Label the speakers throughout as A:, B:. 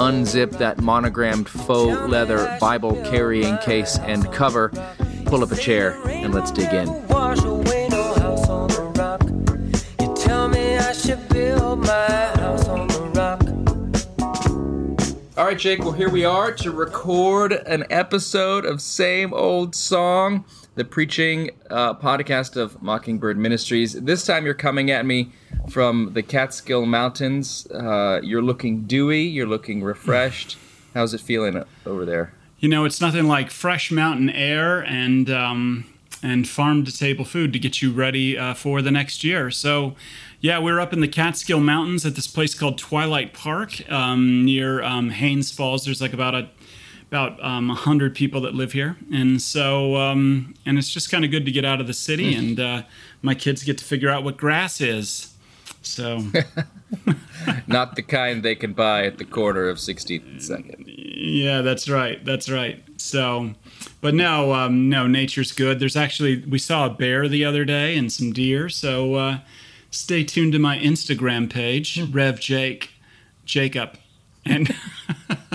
A: unzip that monogrammed faux leather Bible carrying case and cover, pull up a chair, and let's dig in. All right, Jake, well, here we are to record an episode of Same Old Song, the preaching uh, podcast of Mockingbird Ministries. This time you're coming at me from the Catskill Mountains. Uh, you're looking dewy, you're looking refreshed. How's it feeling over there?
B: You know, it's nothing like fresh mountain air and um, and farm to table food to get you ready uh, for the next year. So, yeah, we're up in the Catskill Mountains at this place called Twilight Park um, near um, Haines Falls. There's like about a about um, 100 people that live here and so um, and it's just kind of good to get out of the city mm-hmm. and uh, my kids get to figure out what grass is so.
A: Not the kind they can buy at the corner of 62nd
B: yeah that's right that's right. So but no um, no nature's good. There's actually we saw a bear the other day and some deer so uh, stay tuned to my instagram page hmm. rev jake jacob. And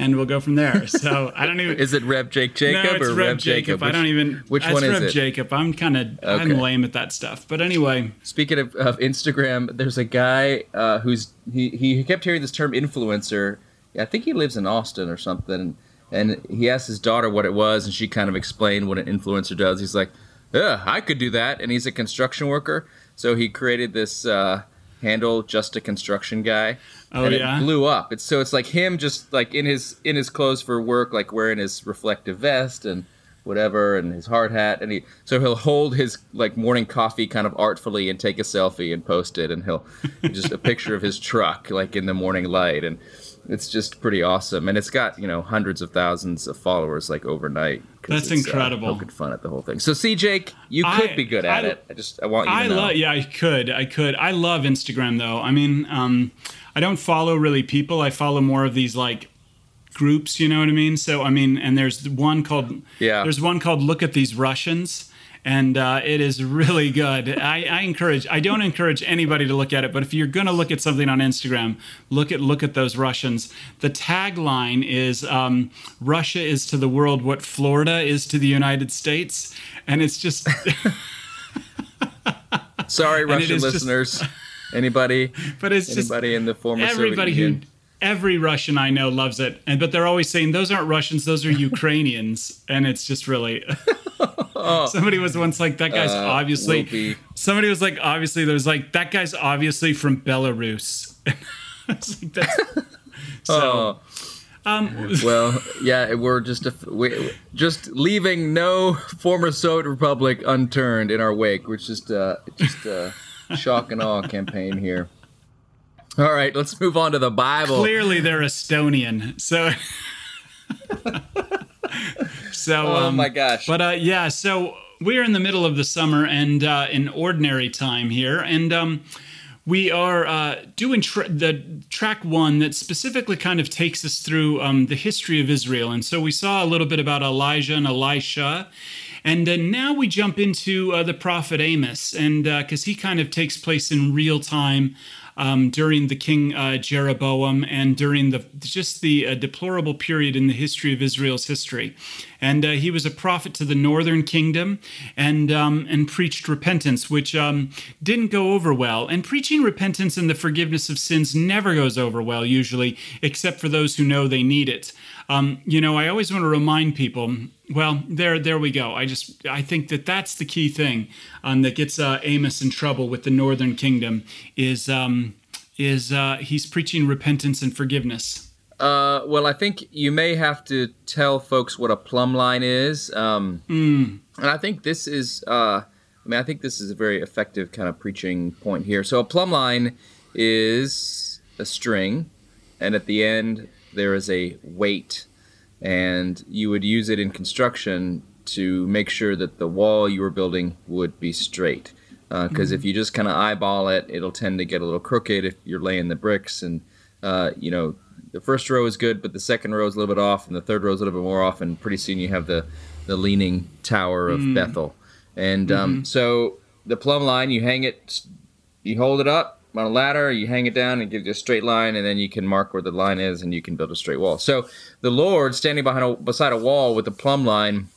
B: and we'll go from there. So I don't even.
A: is it Rev Jake Jacob
B: no, it's
A: or
B: Rev,
A: Rev
B: Jacob?
A: Jacob?
B: Which, I don't even.
A: Which one is
B: Rev
A: it?
B: Jacob. I'm kind of okay. I'm lame at that stuff. But anyway.
A: Speaking of, of Instagram, there's a guy uh, who's he he kept hearing this term influencer. I think he lives in Austin or something. And he asked his daughter what it was, and she kind of explained what an influencer does. He's like, "Yeah, I could do that." And he's a construction worker, so he created this. Uh, handle just a construction guy.
B: Oh
A: and
B: yeah,
A: it blew up. It's so it's like him just like in his in his clothes for work, like wearing his reflective vest and whatever and his hard hat and he so he'll hold his like morning coffee kind of artfully and take a selfie and post it and he'll just a picture of his truck like in the morning light and it's just pretty awesome. And it's got you know hundreds of thousands of followers like overnight
B: that's incredible.
A: uh, fun at the whole thing. So see jake you could I, be good at I, it. I just i want you to
B: I love yeah i could i could. I love instagram though. I mean um i don't follow really people. I follow more of these like groups you know what i mean? So i mean and there's one called
A: yeah.
B: there's one called look at these russians and uh, it is really good. I, I, encourage. I don't encourage anybody to look at it, but if you're going to look at something on Instagram, look at look at those Russians. The tagline is um, "Russia is to the world what Florida is to the United States," and it's just.
A: Sorry, Russian listeners. Just, anybody?
B: But it's
A: anybody
B: just
A: in the former
B: everybody
A: Soviet
B: who every Russian I know loves it, and but they're always saying those aren't Russians, those are Ukrainians, and it's just really. Somebody was once like that guy's uh, obviously. Somebody was like obviously there was like that guy's obviously from Belarus. like, so.
A: Oh. Um, well, yeah, we're just a, we, just leaving no former Soviet republic unturned in our wake. We're just uh, just a shock and awe campaign here. All right, let's move on to the Bible.
B: Clearly, they're Estonian. So, so
A: oh
B: um,
A: my gosh!
B: But uh, yeah, so we're in the middle of the summer and uh, in ordinary time here, and um, we are uh, doing tra- the track one that specifically kind of takes us through um, the history of Israel. And so we saw a little bit about Elijah and Elisha. And uh, now we jump into uh, the prophet Amos, and because uh, he kind of takes place in real time um, during the King uh, Jeroboam and during the just the uh, deplorable period in the history of Israel's history. And uh, he was a prophet to the northern kingdom and um, and preached repentance, which um, didn't go over well. And preaching repentance and the forgiveness of sins never goes over well, usually, except for those who know they need it. Um, you know, I always want to remind people. Well, there, there we go. I just, I think that that's the key thing um, that gets uh, Amos in trouble with the Northern Kingdom is um, is uh, he's preaching repentance and forgiveness.
A: Uh, well, I think you may have to tell folks what a plumb line is, um,
B: mm.
A: and I think this is. Uh, I mean, I think this is a very effective kind of preaching point here. So, a plumb line is a string and at the end there is a weight, and you would use it in construction to make sure that the wall you were building would be straight. Because uh, mm-hmm. if you just kind of eyeball it, it'll tend to get a little crooked if you're laying the bricks. And, uh, you know, the first row is good, but the second row is a little bit off, and the third row is a little bit more off, and pretty soon you have the, the leaning tower of mm. Bethel. And um, mm-hmm. so the plumb line, you hang it, you hold it up on a ladder, you hang it down, and give you a straight line, and then you can mark where the line is, and you can build a straight wall. So the Lord standing behind a, beside a wall with the plumb line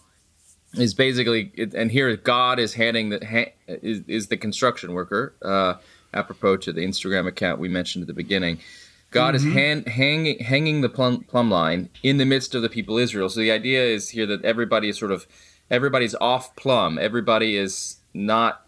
A: is basically, and here God is handing the is, is the construction worker. Uh, apropos to the Instagram account we mentioned at the beginning, God mm-hmm. is hand, hanging hanging the plumb, plumb line in the midst of the people Israel. So the idea is here that everybody is sort of everybody's off plumb. Everybody is not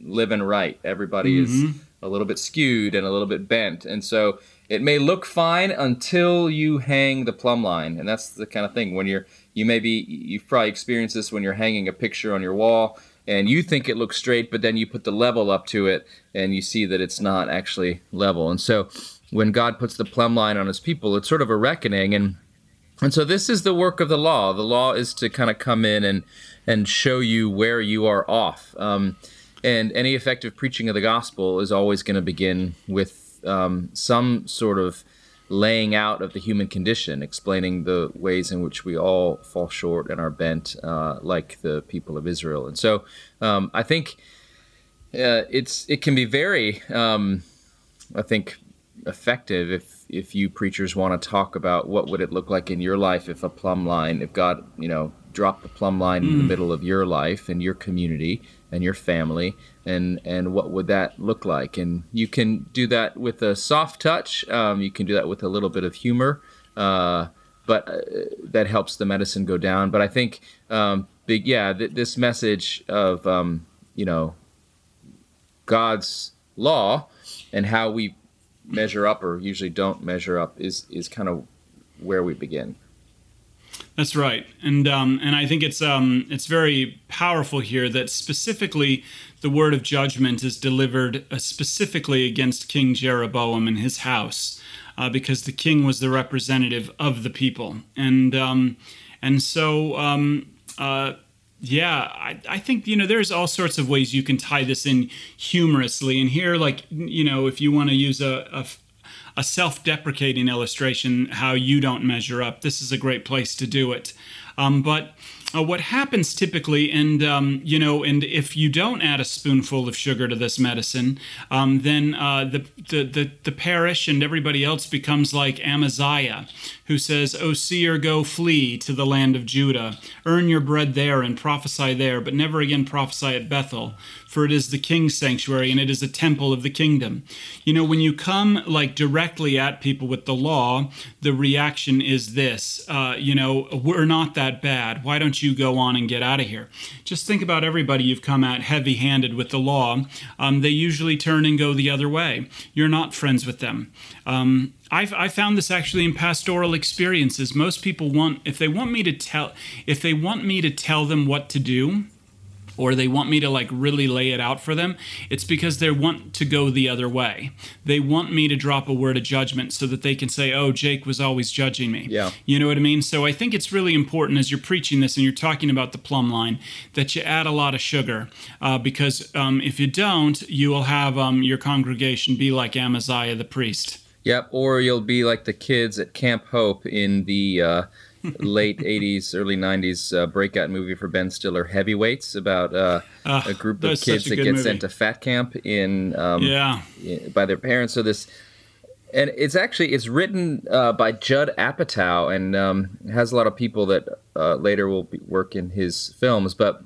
A: living right. Everybody mm-hmm. is a little bit skewed and a little bit bent, and so it may look fine until you hang the plumb line, and that's the kind of thing when you're you maybe you've probably experienced this when you're hanging a picture on your wall and you think it looks straight, but then you put the level up to it and you see that it's not actually level. And so when God puts the plumb line on his people, it's sort of a reckoning and and so this is the work of the law. The law is to kind of come in and and show you where you are off. Um, and any effective preaching of the gospel is always going to begin with um, some sort of laying out of the human condition, explaining the ways in which we all fall short and are bent, uh, like the people of Israel. And so, um, I think uh, it's it can be very, um, I think, effective if if you preachers want to talk about what would it look like in your life if a plumb line, if God, you know, dropped the plumb line mm. in the mm. middle of your life and your community and your family and and what would that look like and you can do that with a soft touch um, you can do that with a little bit of humor uh, but uh, that helps the medicine go down but i think um, big yeah th- this message of um, you know god's law and how we measure up or usually don't measure up is is kind of where we begin
B: that's right, and um, and I think it's um, it's very powerful here that specifically the word of judgment is delivered uh, specifically against King Jeroboam and his house, uh, because the king was the representative of the people, and um, and so um, uh, yeah, I, I think you know there's all sorts of ways you can tie this in humorously, and here like you know if you want to use a, a a self deprecating illustration how you don't measure up. This is a great place to do it. Um, but uh, what happens typically, and um, you know, and if you don't add a spoonful of sugar to this medicine, um, then uh, the, the, the the parish and everybody else becomes like Amaziah, who says, "O seer, go flee to the land of Judah, earn your bread there and prophesy there, but never again prophesy at Bethel, for it is the king's sanctuary and it is a temple of the kingdom. You know, when you come like directly at people with the law, the reaction is this uh, you know, we're not that bad. Why don't you go on and get out of here? Just think about everybody you've come at heavy handed with the law. Um, they usually turn and go the other way. You're not friends with them. Um, I've, I found this actually in pastoral experiences. Most people want, if they want me to tell, if they want me to tell them what to do, or they want me to like really lay it out for them, it's because they want to go the other way. They want me to drop a word of judgment so that they can say, "Oh, Jake was always judging me."
A: Yeah.
B: You know what I mean? So I think it's really important as you're preaching this and you're talking about the plumb line that you add a lot of sugar uh, because um, if you don't, you will have um, your congregation be like Amaziah the priest.
A: Yep, or you'll be like the kids at Camp Hope in the uh, late 80s, early 90s uh, breakout movie for Ben Stiller, Heavyweights, about uh, uh, a group of kids that get movie. sent to fat camp in, um,
B: yeah.
A: by their parents. So this, and it's actually it's written uh, by Judd Apatow and um, has a lot of people that uh, later will be, work in his films. But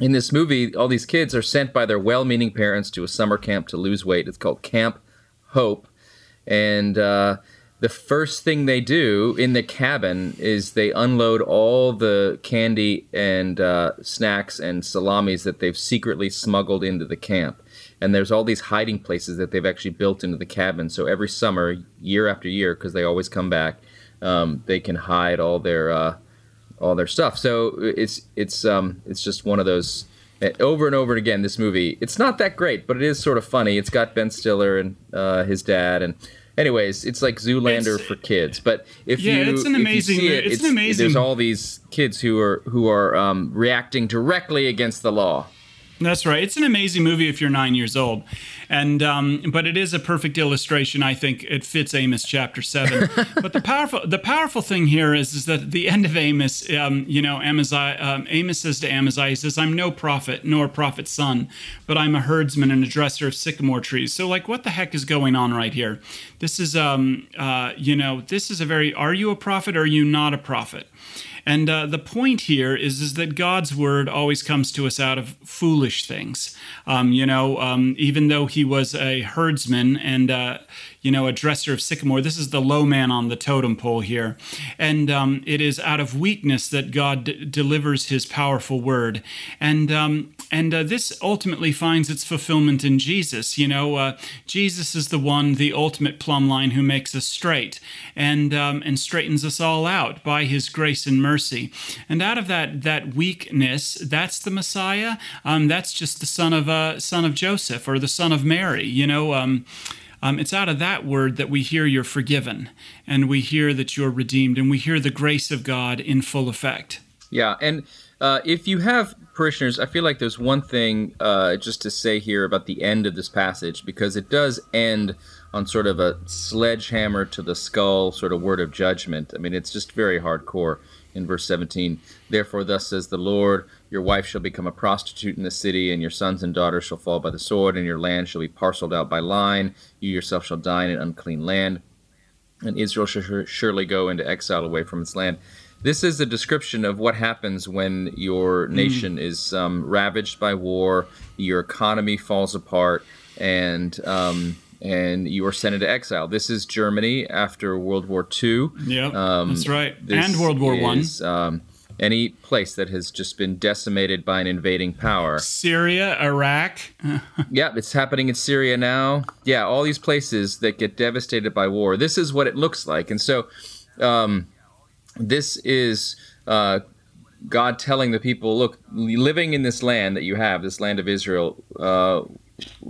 A: in this movie, all these kids are sent by their well-meaning parents to a summer camp to lose weight. It's called Camp Hope, and uh, the first thing they do in the cabin is they unload all the candy and uh, snacks and salamis that they've secretly smuggled into the camp. And there's all these hiding places that they've actually built into the cabin. So every summer, year after year, because they always come back, um, they can hide all their uh, all their stuff. So it's it's um, it's just one of those over and over again. This movie, it's not that great, but it is sort of funny. It's got Ben Stiller and uh, his dad and anyways, it's like Zoolander
B: It's-
A: for kids. But if
B: Yeah,
A: you
B: it's an amazing-
A: see it,
B: it's an amazing-
A: There's all these kids who are who are um, reacting directly against the law.
B: That's right. It's an amazing movie if you're nine years old, and um, but it is a perfect illustration. I think it fits Amos chapter seven. but the powerful the powerful thing here is is that at the end of Amos, um, you know, Amaziah, um, Amos says to Amaziah, he says, "I'm no prophet nor prophet's son, but I'm a herdsman and a dresser of sycamore trees." So like, what the heck is going on right here? This is um, uh, you know, this is a very. Are you a prophet? or Are you not a prophet? And uh, the point here is, is that God's word always comes to us out of foolish things. Um, you know, um, even though he was a herdsman and, uh, you know, a dresser of sycamore, this is the low man on the totem pole here. And um, it is out of weakness that God d- delivers his powerful word. And, um, and uh, this ultimately finds its fulfillment in Jesus. You know, uh, Jesus is the one, the ultimate plumb line who makes us straight and, um, and straightens us all out by his grace and mercy. And out of that, that weakness, that's the Messiah. Um, that's just the son of, uh, son of Joseph or the son of Mary. You know, um, um, it's out of that word that we hear you're forgiven and we hear that you're redeemed and we hear the grace of God in full effect.
A: Yeah, and uh, if you have parishioners, I feel like there's one thing uh, just to say here about the end of this passage because it does end on sort of a sledgehammer to the skull sort of word of judgment. I mean, it's just very hardcore in verse 17. Therefore, thus says the Lord, your wife shall become a prostitute in the city, and your sons and daughters shall fall by the sword, and your land shall be parceled out by line. You yourself shall die in an unclean land and Israel shall surely go into exile away from its land. This is a description of what happens when your nation is um, ravaged by war, your economy falls apart, and um, and you are sent into exile. This is Germany after World War II.
B: Yeah,
A: Um,
B: that's right. And World War One.
A: is, Um, any place that has just been decimated by an invading power.
B: Syria, Iraq.
A: Yeah, it's happening in Syria now. Yeah, all these places that get devastated by war. This is what it looks like. And so, um, this is uh, God telling the people look, living in this land that you have, this land of Israel, uh,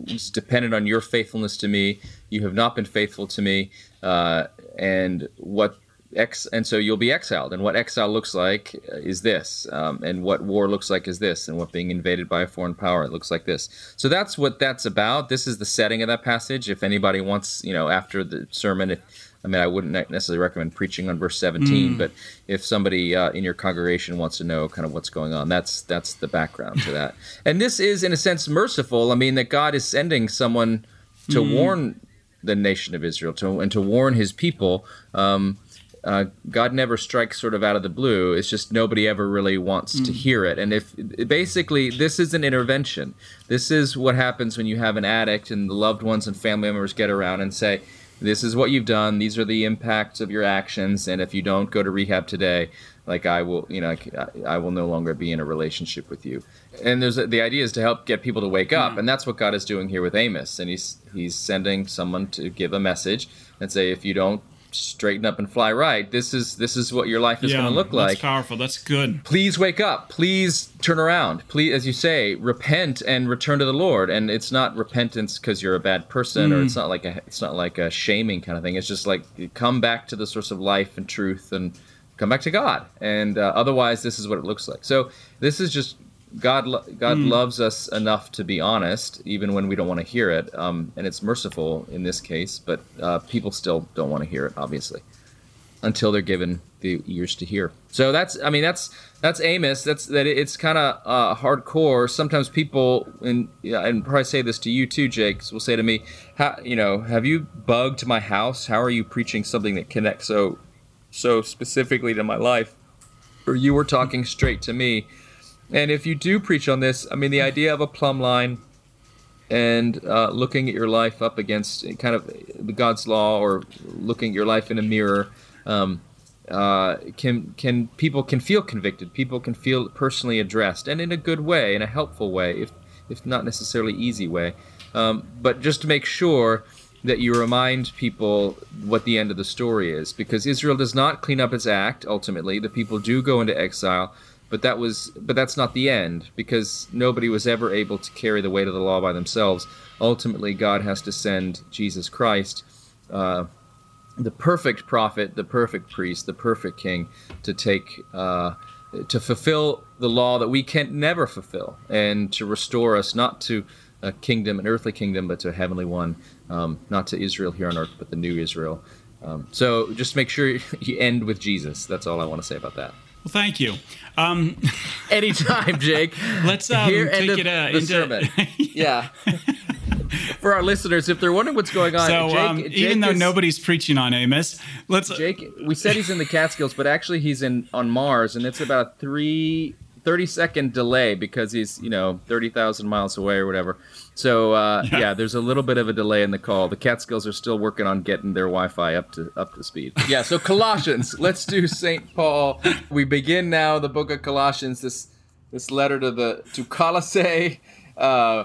A: is dependent on your faithfulness to me. You have not been faithful to me. Uh, and what ex and so you'll be exiled and what exile looks like is this um, and what war looks like is this and what being invaded by a foreign power looks like this so that's what that's about this is the setting of that passage if anybody wants you know after the sermon if I mean, I wouldn't necessarily recommend preaching on verse 17, but if somebody uh, in your congregation wants to know kind of what's going on, that's that's the background to that. And this is, in a sense, merciful. I mean, that God is sending someone to warn the nation of Israel to and to warn His people. Um, uh, God never strikes sort of out of the blue. It's just nobody ever really wants to hear it. And if basically this is an intervention, this is what happens when you have an addict and the loved ones and family members get around and say, "This is what you've done. These are the impacts of your actions. And if you don't go to rehab today, like I will, you know, I, I will no longer be in a relationship with you." And there's the idea is to help get people to wake up, mm. and that's what God is doing here with Amos. And he's he's sending someone to give a message and say, if you don't straighten up and fly right. This is this is what your life is
B: yeah,
A: going to look like.
B: that's powerful. That's good.
A: Please wake up. Please turn around. Please, as you say, repent and return to the Lord. And it's not repentance because you're a bad person, or it's not like a it's not like a shaming kind of thing. It's just like come back to the source of life and truth and come back to God. And uh, otherwise, this is what it looks like. So this is just God. lo- God loves us enough to be honest, even when we don't want to hear it. Um, and it's merciful in this case, but uh, people still don't want to hear it, obviously until they're given the ears to hear. So that's I mean that's that's Amos. That's that it's kind of uh, hardcore. Sometimes people and and probably say this to you too, Jake. Will say to me, "How you know? Have you bugged my house? How are you preaching something that connects so so specifically to my life?" Or you were talking straight to me. And if you do preach on this, I mean the idea of a plumb line and uh, looking at your life up against kind of God's law or looking at your life in a mirror um, uh, can can people can feel convicted. People can feel personally addressed and in a good way in a helpful way if if not necessarily easy way. Um, but just to make sure that you remind people what the end of the story is because Israel does not clean up its act ultimately. The people do go into exile but that was but that's not the end because nobody was ever able to carry the weight of the law by themselves ultimately God has to send Jesus Christ uh, the perfect prophet, the perfect priest, the perfect king to take uh, to fulfill the law that we can never fulfill, and to restore us not to a kingdom, an earthly kingdom, but to a heavenly one, um, not to Israel here on earth, but the new Israel. Um, so just make sure you end with Jesus. That's all I want to say about that.
B: Well, thank you. Um,
A: Anytime, Jake.
B: Let's um, Here, take it uh,
A: into sermon. yeah. For our listeners, if they're wondering what's going on,
B: so
A: Jake,
B: um,
A: Jake
B: even though
A: is,
B: nobody's preaching on Amos, let's.
A: Jake, we said he's in the Catskills, but actually he's in on Mars, and it's about three 30 second delay because he's you know 30,000 miles away or whatever. So uh, yeah. yeah. there's a little bit of a delay in the call. The Catskills are still working on getting their Wi-Fi up to up to speed. Yeah, so Colossians. let's do Saint Paul. We begin now the book of Colossians. This this letter to the to Colossae. Uh,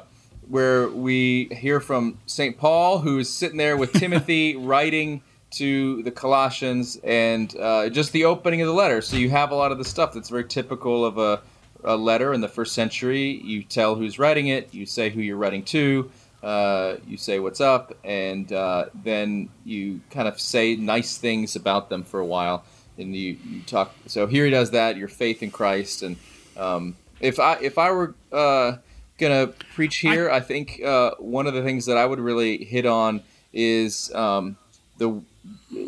A: where we hear from St. Paul, who's sitting there with Timothy writing to the Colossians and uh, just the opening of the letter. So you have a lot of the stuff that's very typical of a, a letter in the first century. You tell who's writing it, you say who you're writing to, uh, you say what's up, and uh, then you kind of say nice things about them for a while. And you, you talk. So here he does that. Your faith in Christ, and um, if I if I were uh, gonna preach here, I, I think uh, one of the things that I would really hit on is um, the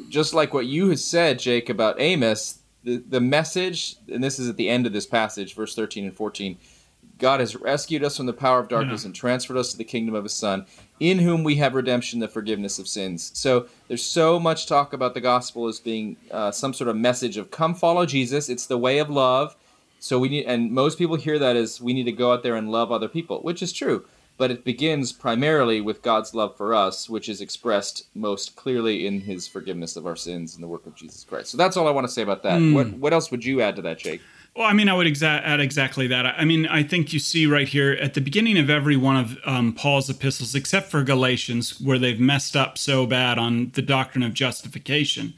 A: just like what you had said, Jake, about Amos, the, the message, and this is at the end of this passage, verse 13 and 14 God has rescued us from the power of darkness yeah. and transferred us to the kingdom of his Son, in whom we have redemption, the forgiveness of sins. So there's so much talk about the gospel as being uh, some sort of message of come follow Jesus. It's the way of love. So we need, and most people hear that as we need to go out there and love other people, which is true but it begins primarily with God's love for us, which is expressed most clearly in His forgiveness of our sins and the work of Jesus Christ. So that's all I want to say about that. Mm. What what else would you add to that, Jake?
B: Well, I mean, I would exa- add exactly that. I mean, I think you see right here at the beginning of every one of um, Paul's epistles, except for Galatians, where they've messed up so bad on the doctrine of justification.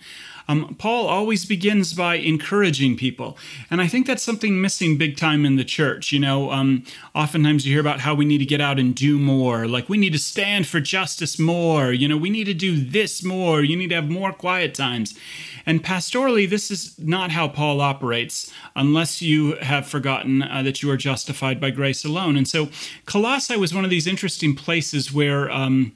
B: Um, Paul always begins by encouraging people. And I think that's something missing big time in the church. You know, um, oftentimes you hear about how we need to get out and do more. Like we need to stand for justice more. You know, we need to do this more. You need to have more quiet times. And pastorally, this is not how Paul operates unless you have forgotten uh, that you are justified by grace alone. And so Colossae was one of these interesting places where. Um,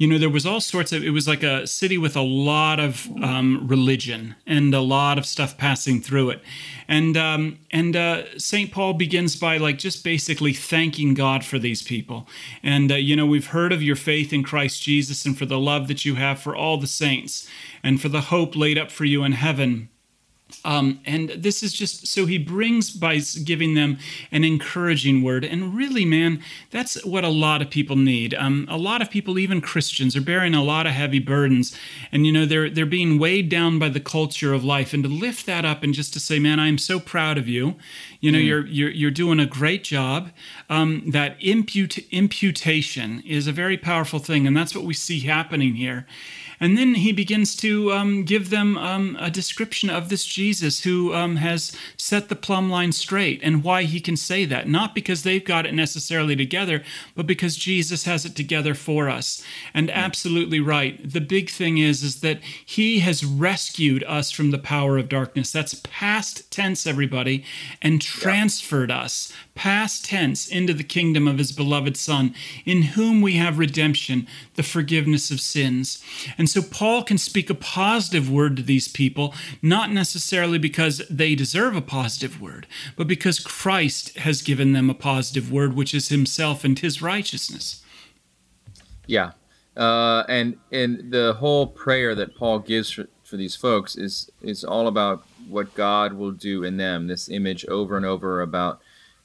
B: you know, there was all sorts of, it was like a city with a lot of um, religion and a lot of stuff passing through it. And, um, and uh, St. Paul begins by like just basically thanking God for these people. And, uh, you know, we've heard of your faith in Christ Jesus and for the love that you have for all the saints and for the hope laid up for you in heaven. Um, and this is just so he brings by giving them an encouraging word. And really, man, that's what a lot of people need. Um, a lot of people, even Christians, are bearing a lot of heavy burdens, and you know they're they're being weighed down by the culture of life. And to lift that up and just to say, man, I'm so proud of you. You know, mm. you're, you're you're doing a great job. Um, that impute imputation is a very powerful thing, and that's what we see happening here. And then he begins to um, give them um, a description of this Jesus who um, has set the plumb line straight and why he can say that. Not because they've got it necessarily together, but because Jesus has it together for us. And absolutely right. The big thing is, is that he has rescued us from the power of darkness. That's past tense, everybody, and transferred yeah. us past tense into the kingdom of his beloved Son, in whom we have redemption, the forgiveness of sins. And so Paul can speak a positive word to these people, not necessarily because they deserve a positive word, but because Christ has given them a positive word, which is himself and his righteousness.
A: Yeah. Uh, and and the whole prayer that Paul gives for, for these folks is is all about what God will do in them. This image over and over about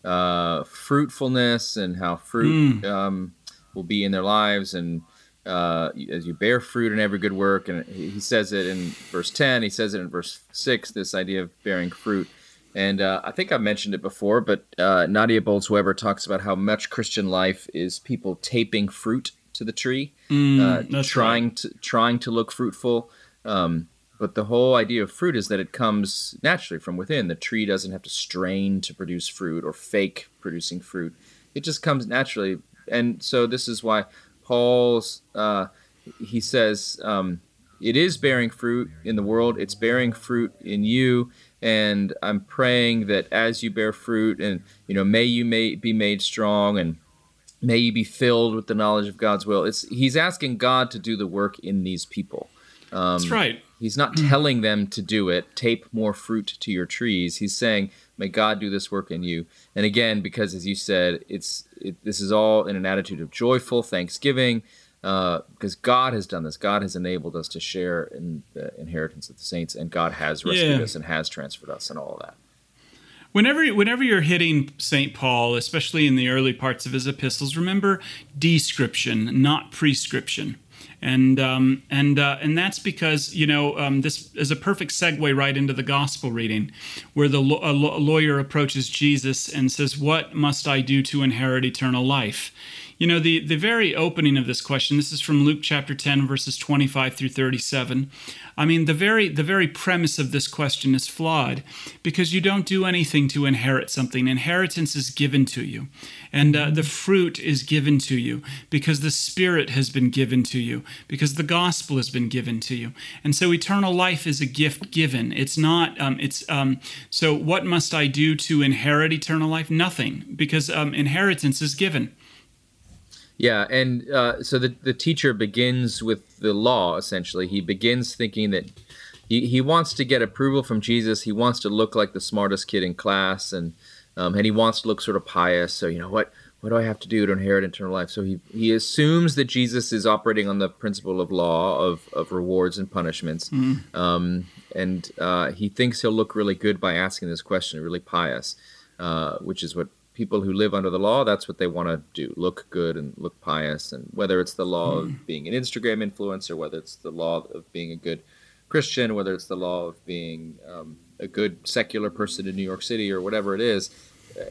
A: uh, fruitfulness and how fruit mm. um, will be in their lives and uh, as you bear fruit in every good work and he says it in verse 10 he says it in verse 6 this idea of bearing fruit and uh, i think i've mentioned it before but uh, nadia bolz-weber talks about how much christian life is people taping fruit to the tree
B: mm, uh,
A: trying
B: right.
A: to trying to look fruitful um, but the whole idea of fruit is that it comes naturally from within. The tree doesn't have to strain to produce fruit or fake producing fruit. It just comes naturally. And so this is why Paul's uh, he says um, it is bearing fruit in the world. It's bearing fruit in you, and I'm praying that as you bear fruit, and you know, may you may be made strong, and may you be filled with the knowledge of God's will. It's He's asking God to do the work in these people.
B: Um, That's right.
A: He's not telling them to do it. Tape more fruit to your trees. He's saying, "May God do this work in you." And again, because as you said, it's it, this is all in an attitude of joyful thanksgiving uh, because God has done this. God has enabled us to share in the inheritance of the saints, and God has rescued yeah. us and has transferred us and all of that.
B: Whenever, whenever you're hitting St. Paul, especially in the early parts of his epistles, remember description, not prescription and um, and uh, and that's because you know um, this is a perfect segue right into the gospel reading, where the lo- lawyer approaches Jesus and says, "What must I do to inherit eternal life?" You know, the, the very opening of this question, this is from Luke chapter 10, verses 25 through 37. I mean, the very the very premise of this question is flawed because you don't do anything to inherit something. Inheritance is given to you, and uh, the fruit is given to you because the Spirit has been given to you, because the gospel has been given to you, and so eternal life is a gift given. It's not. Um, it's um, so. What must I do to inherit eternal life? Nothing, because um, inheritance is given.
A: Yeah, and uh, so the the teacher begins with the law. Essentially, he begins thinking that he, he wants to get approval from Jesus. He wants to look like the smartest kid in class, and um, and he wants to look sort of pious. So you know what what do I have to do to inherit eternal life? So he he assumes that Jesus is operating on the principle of law of of rewards and punishments, mm-hmm. um, and uh, he thinks he'll look really good by asking this question, really pious, uh, which is what people who live under the law, that's what they want to do look good and look pious. And whether it's the law mm. of hmm. being an Instagram influencer, whether it's the law of being a good Christian, whether it's the law of being um, a good secular person in New York City or whatever it is,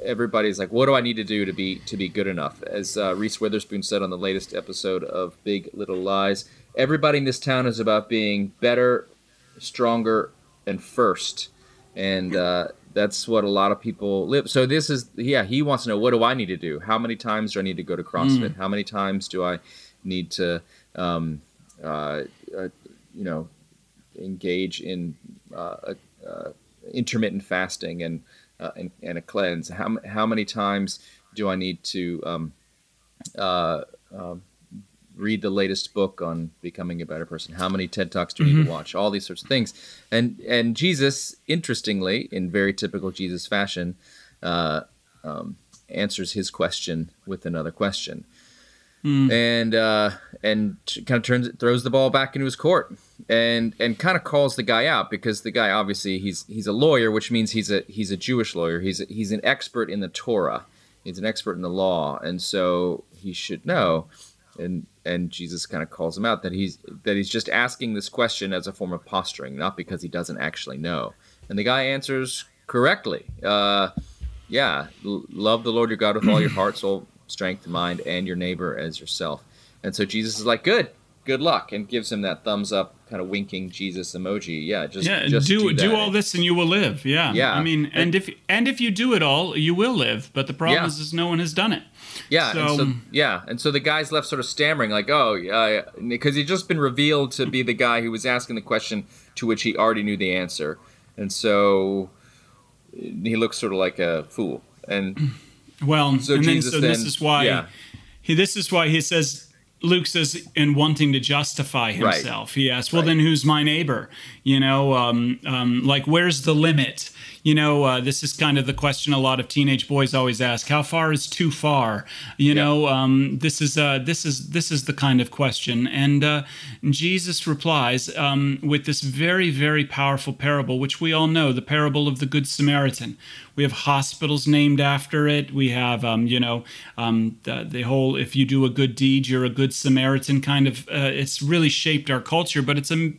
A: everybody's like, what do I need to do to be to be good enough? As uh, Reese Witherspoon said on the latest episode of Big Little Lies, everybody in this town is about being better, stronger, and first. And uh, that's what a lot of people live. So this is yeah. He wants to know what do I need to do? How many times do I need to go to CrossFit? Mm. How many times do I need to, um, uh, uh, you know, engage in uh, intermittent fasting and, uh, and, and a cleanse? How how many times do I need to um, uh, um, read the latest book on becoming a better person how many ted talks do you mm-hmm. need to mm-hmm. watch all these sorts of things and and jesus interestingly in very typical jesus fashion uh, um, answers his question with another question mm. and uh, and kind of turns throws the ball back into his court and and kind of calls the guy out because the guy obviously he's he's a lawyer which means he's a he's a jewish lawyer he's a, he's an expert in the torah he's an expert in the law and so he should know and and Jesus kind of calls him out that he's that he's just asking this question as a form of posturing, not because he doesn't actually know. And the guy answers correctly. Uh, yeah, l- love the Lord your God with all your heart, soul, strength, mind, and your neighbor as yourself. And so Jesus is like, good, good luck, and gives him that thumbs up, kind of winking Jesus emoji. Yeah, just
B: yeah,
A: just
B: do
A: do,
B: do all this and you will live. Yeah,
A: yeah.
B: I mean, and, and if and if you do it all, you will live. But the problem yeah. is, is no one has done it.
A: Yeah, so, and so, yeah, and so the guy's left sort of stammering, like, "Oh, yeah," because he'd just been revealed to be the guy who was asking the question to which he already knew the answer, and so he looks sort of like a fool. And
B: well, so and Jesus then, so then, this is why yeah. he this is why he says Luke says in wanting to justify himself, right. he asks, "Well, right. then who's my neighbor?" You know, um, um, like where's the limit? You know, uh, this is kind of the question a lot of teenage boys always ask: How far is too far? You know, um, this is uh, this is this is the kind of question, and uh, Jesus replies um, with this very very powerful parable, which we all know, the parable of the Good Samaritan. We have hospitals named after it. We have, um, you know, um, the, the, whole "if you do a good deed, you're a good Samaritan" kind of. Uh, it's really shaped our culture, but it's a,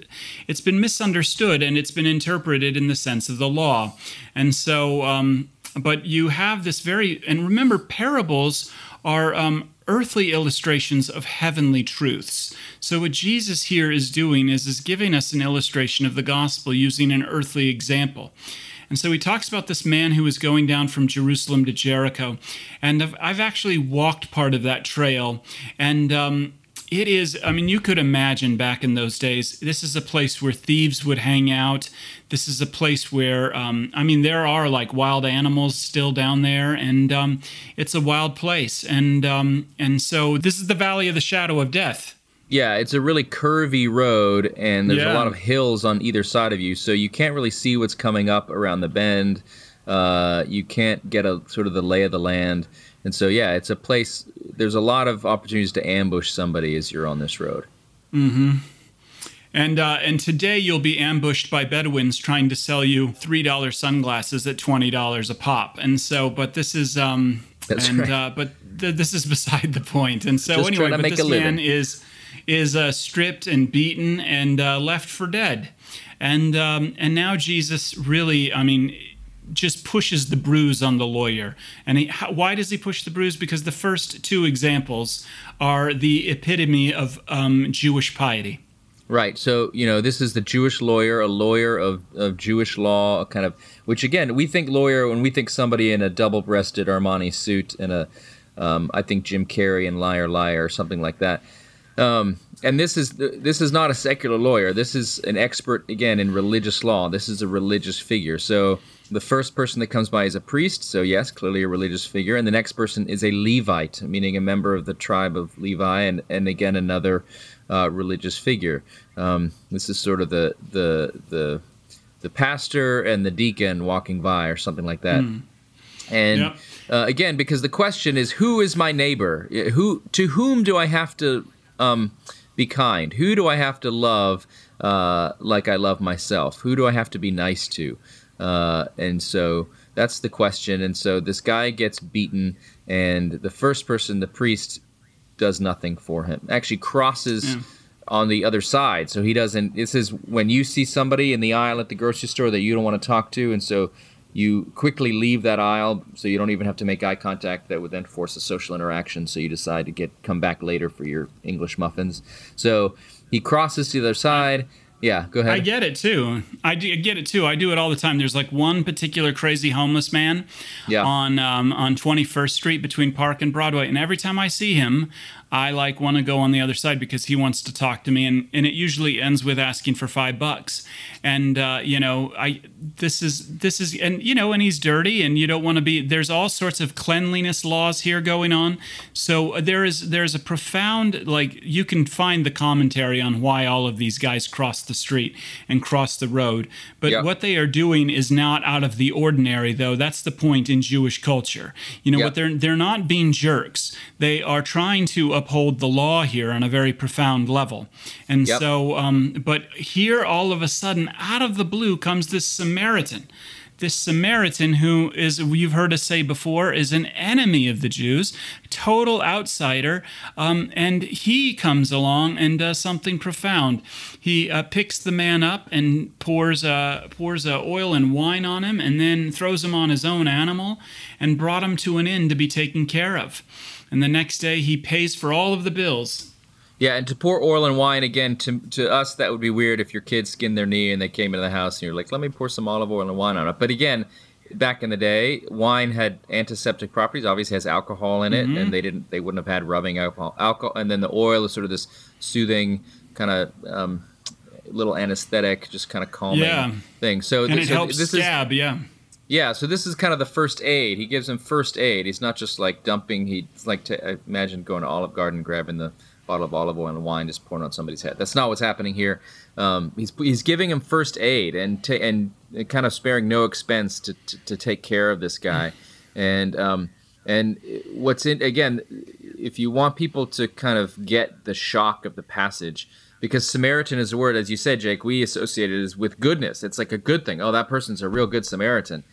B: it's been misunderstood and it's been interpreted in the sense of the law. And so, um, but you have this very, and remember, parables are um, earthly illustrations of heavenly truths. So what Jesus here is doing is is giving us an illustration of the gospel using an earthly example. And so he talks about this man who was going down from Jerusalem to Jericho. And I've, I've actually walked part of that trail. And um, it is. I mean, you could imagine back in those days. This is a place where thieves would hang out. This is a place where, um, I mean, there are like wild animals still down there, and um, it's a wild place. And um, and so this is the Valley of the Shadow of Death.
A: Yeah, it's a really curvy road, and there's
B: Yeah.
A: a lot of hills on either side of you, so you can't really see what's coming up around the bend. Uh, you can't get a sort of the lay of the land, and so yeah, it's a place. There's a lot of opportunities to ambush somebody as you're on this road.
B: And uh, and today you'll be ambushed by Bedouins trying to sell you three dollar sunglasses at twenty dollars a pop. And so, but this is um,
A: That's
B: and
A: right.
B: uh, but th- this is beside the point. And so
A: Just
B: anyway, but this man is is uh, stripped and beaten and uh, left for dead. And um, and now Jesus really, I mean. Just pushes the bruise on the lawyer, and he, how, why does he push the bruise? Because the first two examples are the epitome of um, Jewish piety.
A: Right. So, you know, this is the Jewish lawyer, a lawyer of, of Jewish law, kind of, which again, we think lawyer when we think somebody in a double breasted Armani suit and a, um, I think Jim Carrey and Liar Liar or something like that. Um, and this is this is not a secular lawyer. This is an expert again in religious law. This is a religious figure. So the first person that comes by is a priest. So yes, clearly a religious figure. And the next person is a Levite, meaning a member of the tribe of Levi, and and again another uh, religious figure. Um, this is sort of the the the the pastor and the deacon walking by, or something like that. And
B: Yep.
A: uh, again, because the question is, who is my neighbor? Who to whom do I have to um, be kind? Who do I have to love uh, like I love myself? Who do I have to be nice to? Uh, and so that's the question. And so this guy gets beaten, and the first person, the priest, does nothing for him. Actually, crosses on the other side. So he doesn't. This is when you see somebody in the aisle at the grocery store that you don't want to talk to, and so you quickly leave that aisle so you don't even have to make eye contact. That would then force a social interaction. So you decide to get come back later for your English muffins. So he crosses to the other side. Yeah, go ahead.
B: I get it too. I do I get it too. I do it all the time. There's like one particular crazy homeless man
A: Yeah.
B: on um, on 21st Street between Park and Broadway, and every time I see him, I like want to go on the other side because he wants to talk to me, and, and it usually ends with asking for five bucks. And uh, you know, I this is this is and you know, and he's dirty, and you don't want to be. There's all sorts of cleanliness laws here going on. So uh, there is there's a profound like you can find the commentary on why all of these guys cross the street and cross the road, but
A: Yeah.
B: what they are doing is not out of the ordinary though that's the point in jewish culture you know
A: Yeah.
B: what they're they're not being jerks they are trying to uphold the law here on a very profound level and
A: Yep.
B: so um, but here all of a sudden out of the blue comes this samaritan this Samaritan, who is, you've heard us say before, is an enemy of the Jews, total outsider, um, and he comes along and does something profound. He uh, picks the man up and pours uh, pours uh, oil and wine on him, and then throws him on his own animal, and brought him to an inn to be taken care of. And the next day, he pays for all of the bills.
A: Yeah, and to pour oil and wine again to to us that would be weird if your kids skinned their knee and they came into the house and you're like, let me pour some olive oil and wine on it. But again, back in the day, wine had antiseptic properties. Obviously, has alcohol in it, and they didn't they wouldn't have had rubbing alcohol. Alcohol, and then the oil is sort of this soothing kind of. Um, little anesthetic just kind of calming
B: Yeah.
A: thing so,
B: And
A: th-
B: it
A: so
B: helps
A: this is
B: yeah.
A: yeah, so this is kind of the first aid. He gives him first aid. He's not just like dumping. He's like to imagine going to Olive Garden, grabbing the bottle of olive oil and wine, just pouring on somebody's head. That's not what's happening here. Um, he's he's giving him first aid and ta- and kind of sparing no expense to, to, to take care of this guy. And um, and what's in again, if you want people to kind of get the shock of the passage. Because Samaritan is a word, as you said, Jake, we associate it as with goodness. It's like a good thing. Oh, that person's a real good Samaritan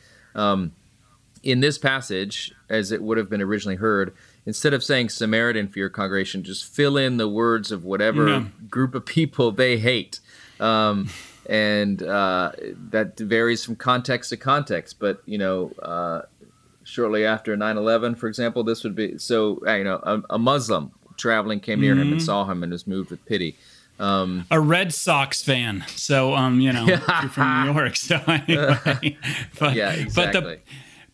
A: in this passage, as it would have been originally heard, instead of saying Samaritan for your congregation, just fill in the words of whatever
B: Yeah.
A: group of people they hate. Um, and uh, that varies from context to context. But, you know, uh, shortly after 9 11, for example, this would be so, uh, you know, a, a Muslim traveling came near him
B: Mm-hmm.
A: and saw him and was moved with pity. Um,
B: a Red Sox fan. So, um, you know, you're from New York. So anyway, but,
A: Yeah,
B: But the,
A: exactly.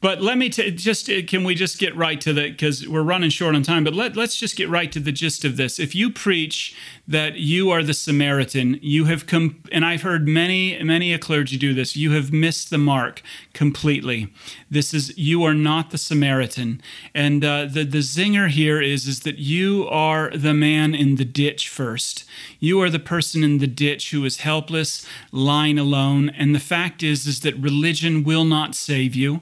B: But let me t- just uh, can we just get right to the because we're running short on time. But let let's just get right to the gist of this. If you preach that you are the Samaritan, you have come, and I've heard many many a clergy do this. You have missed the mark completely. This is you are not the Samaritan, and uh, the the zinger here is is that you are the man in the ditch first. You are the person in the ditch who is helpless, lying alone, and the fact is is that religion will not save you.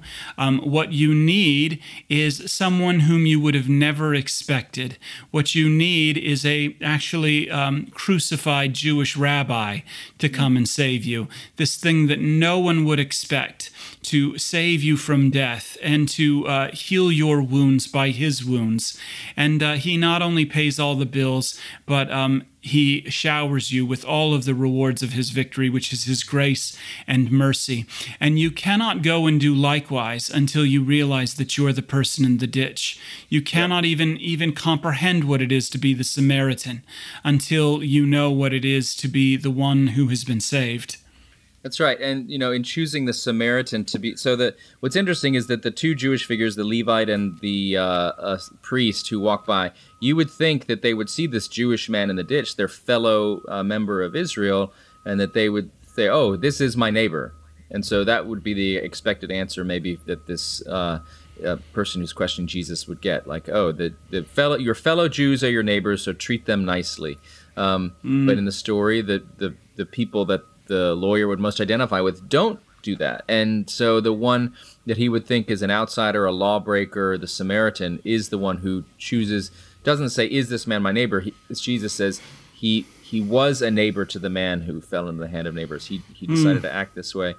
B: What you need is someone whom you would have never expected. What you need is a actually um, crucified Jewish rabbi to come and save you. This thing that no one would expect to save you from death and to uh, heal your wounds by his wounds. And uh, he not only pays all the bills, but um, he showers you with all of the rewards of his victory, which is his grace and mercy. And you cannot go and do likewise until you realize that you are the person in the ditch. You cannot even even comprehend what it is to be the Samaritan until you know what it is to be the one who has been saved.
A: That's right, and you know, in choosing the Samaritan to be so that what's interesting is that the two Jewish figures, the Levite and the uh, uh, priest who walk by, you would think that they would see this Jewish man in the ditch, their fellow uh, member of Israel, and that they would say, "Oh, this is my neighbor," and so that would be the expected answer, maybe that this. Uh, person who's questioning Jesus would get like, oh, the, the fellow your fellow Jews are your neighbors, so treat them nicely. Um, mm. But in the story, the, the the people that the lawyer would most identify with don't do that. And so the one that he would think is an outsider, a lawbreaker, the Samaritan, is the one who chooses, doesn't say, Is this man my neighbor? He, Jesus says, he, he was a neighbor to the man who fell into the hand of neighbors. He, he decided mm. to act this way.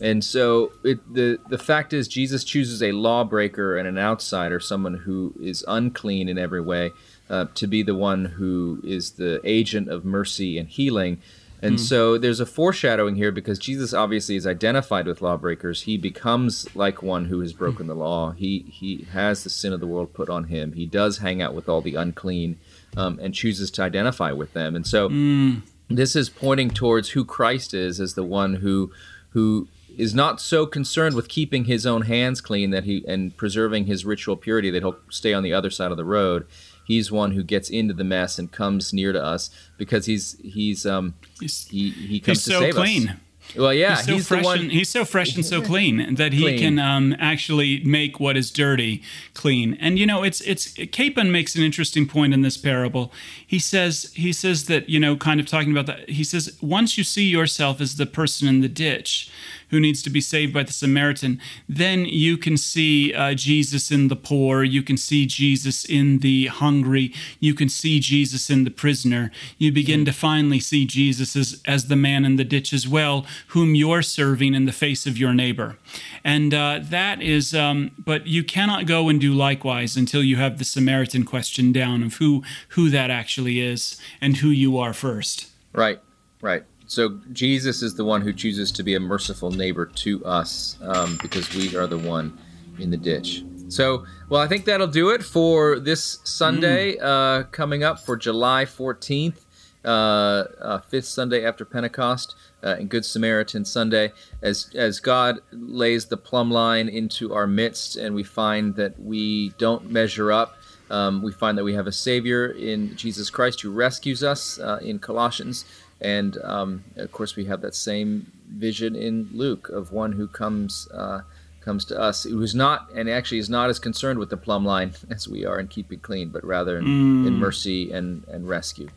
A: And so it, the the fact is, Jesus chooses a lawbreaker and an outsider, someone who is unclean in every way, uh, to be the one who is the agent of mercy and healing. And mm. so there's a foreshadowing here because Jesus obviously is identified with lawbreakers. He becomes like one who has broken the law. He he has the sin of the world put on him. He does hang out with all the unclean um, and chooses to identify with them. And so mm. this is pointing towards who Christ is as the one who who is not so concerned with keeping his own hands clean that he and preserving his ritual purity that he'll stay on the other side of the road he's one who gets into the mess and comes near to us because he's he's um he he comes
B: he's
A: to so save
B: clean.
A: us. Well, yeah,
B: he's so he's fresh. And, he's so fresh and so clean that he clean. can um, actually make what is dirty clean. And you know, it's it's Capon makes an interesting point in this parable. He says he says that you know, kind of talking about that. He says once you see yourself as the person in the ditch, who needs to be saved by the Samaritan, then you can see uh, Jesus in the poor, you can see Jesus in the hungry, you can see Jesus in the prisoner. You begin to finally see Jesus as, as the man in the ditch as well, whom you're serving in the face of your neighbor. And uh, that is, um, but you cannot go and do likewise until you have the Samaritan question down of who who that actually is and who you are first.
A: Right, right. So Jesus is the one who chooses to be a merciful neighbor to us um, because we are the one in the ditch. So, well, I think that'll do it for this Sunday mm. uh, coming up for July 14th, uh, uh, fifth Sunday after Pentecost, uh, and Good Samaritan Sunday. As as God lays the plumb line into our midst, and we find that we don't measure up. Um, we find that we have a Savior in Jesus Christ who rescues us uh, in Colossians. And um, of course, we have that same vision in Luke of one who comes uh, comes to us, who's not and actually is not as concerned with the plumb line as we are in keeping clean, but rather in, mm. in mercy and and rescue.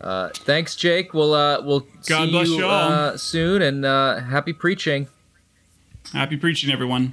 A: Uh, thanks, Jake. We'll uh, we'll God see you uh, soon, and uh, happy preaching.
B: Happy preaching, everyone.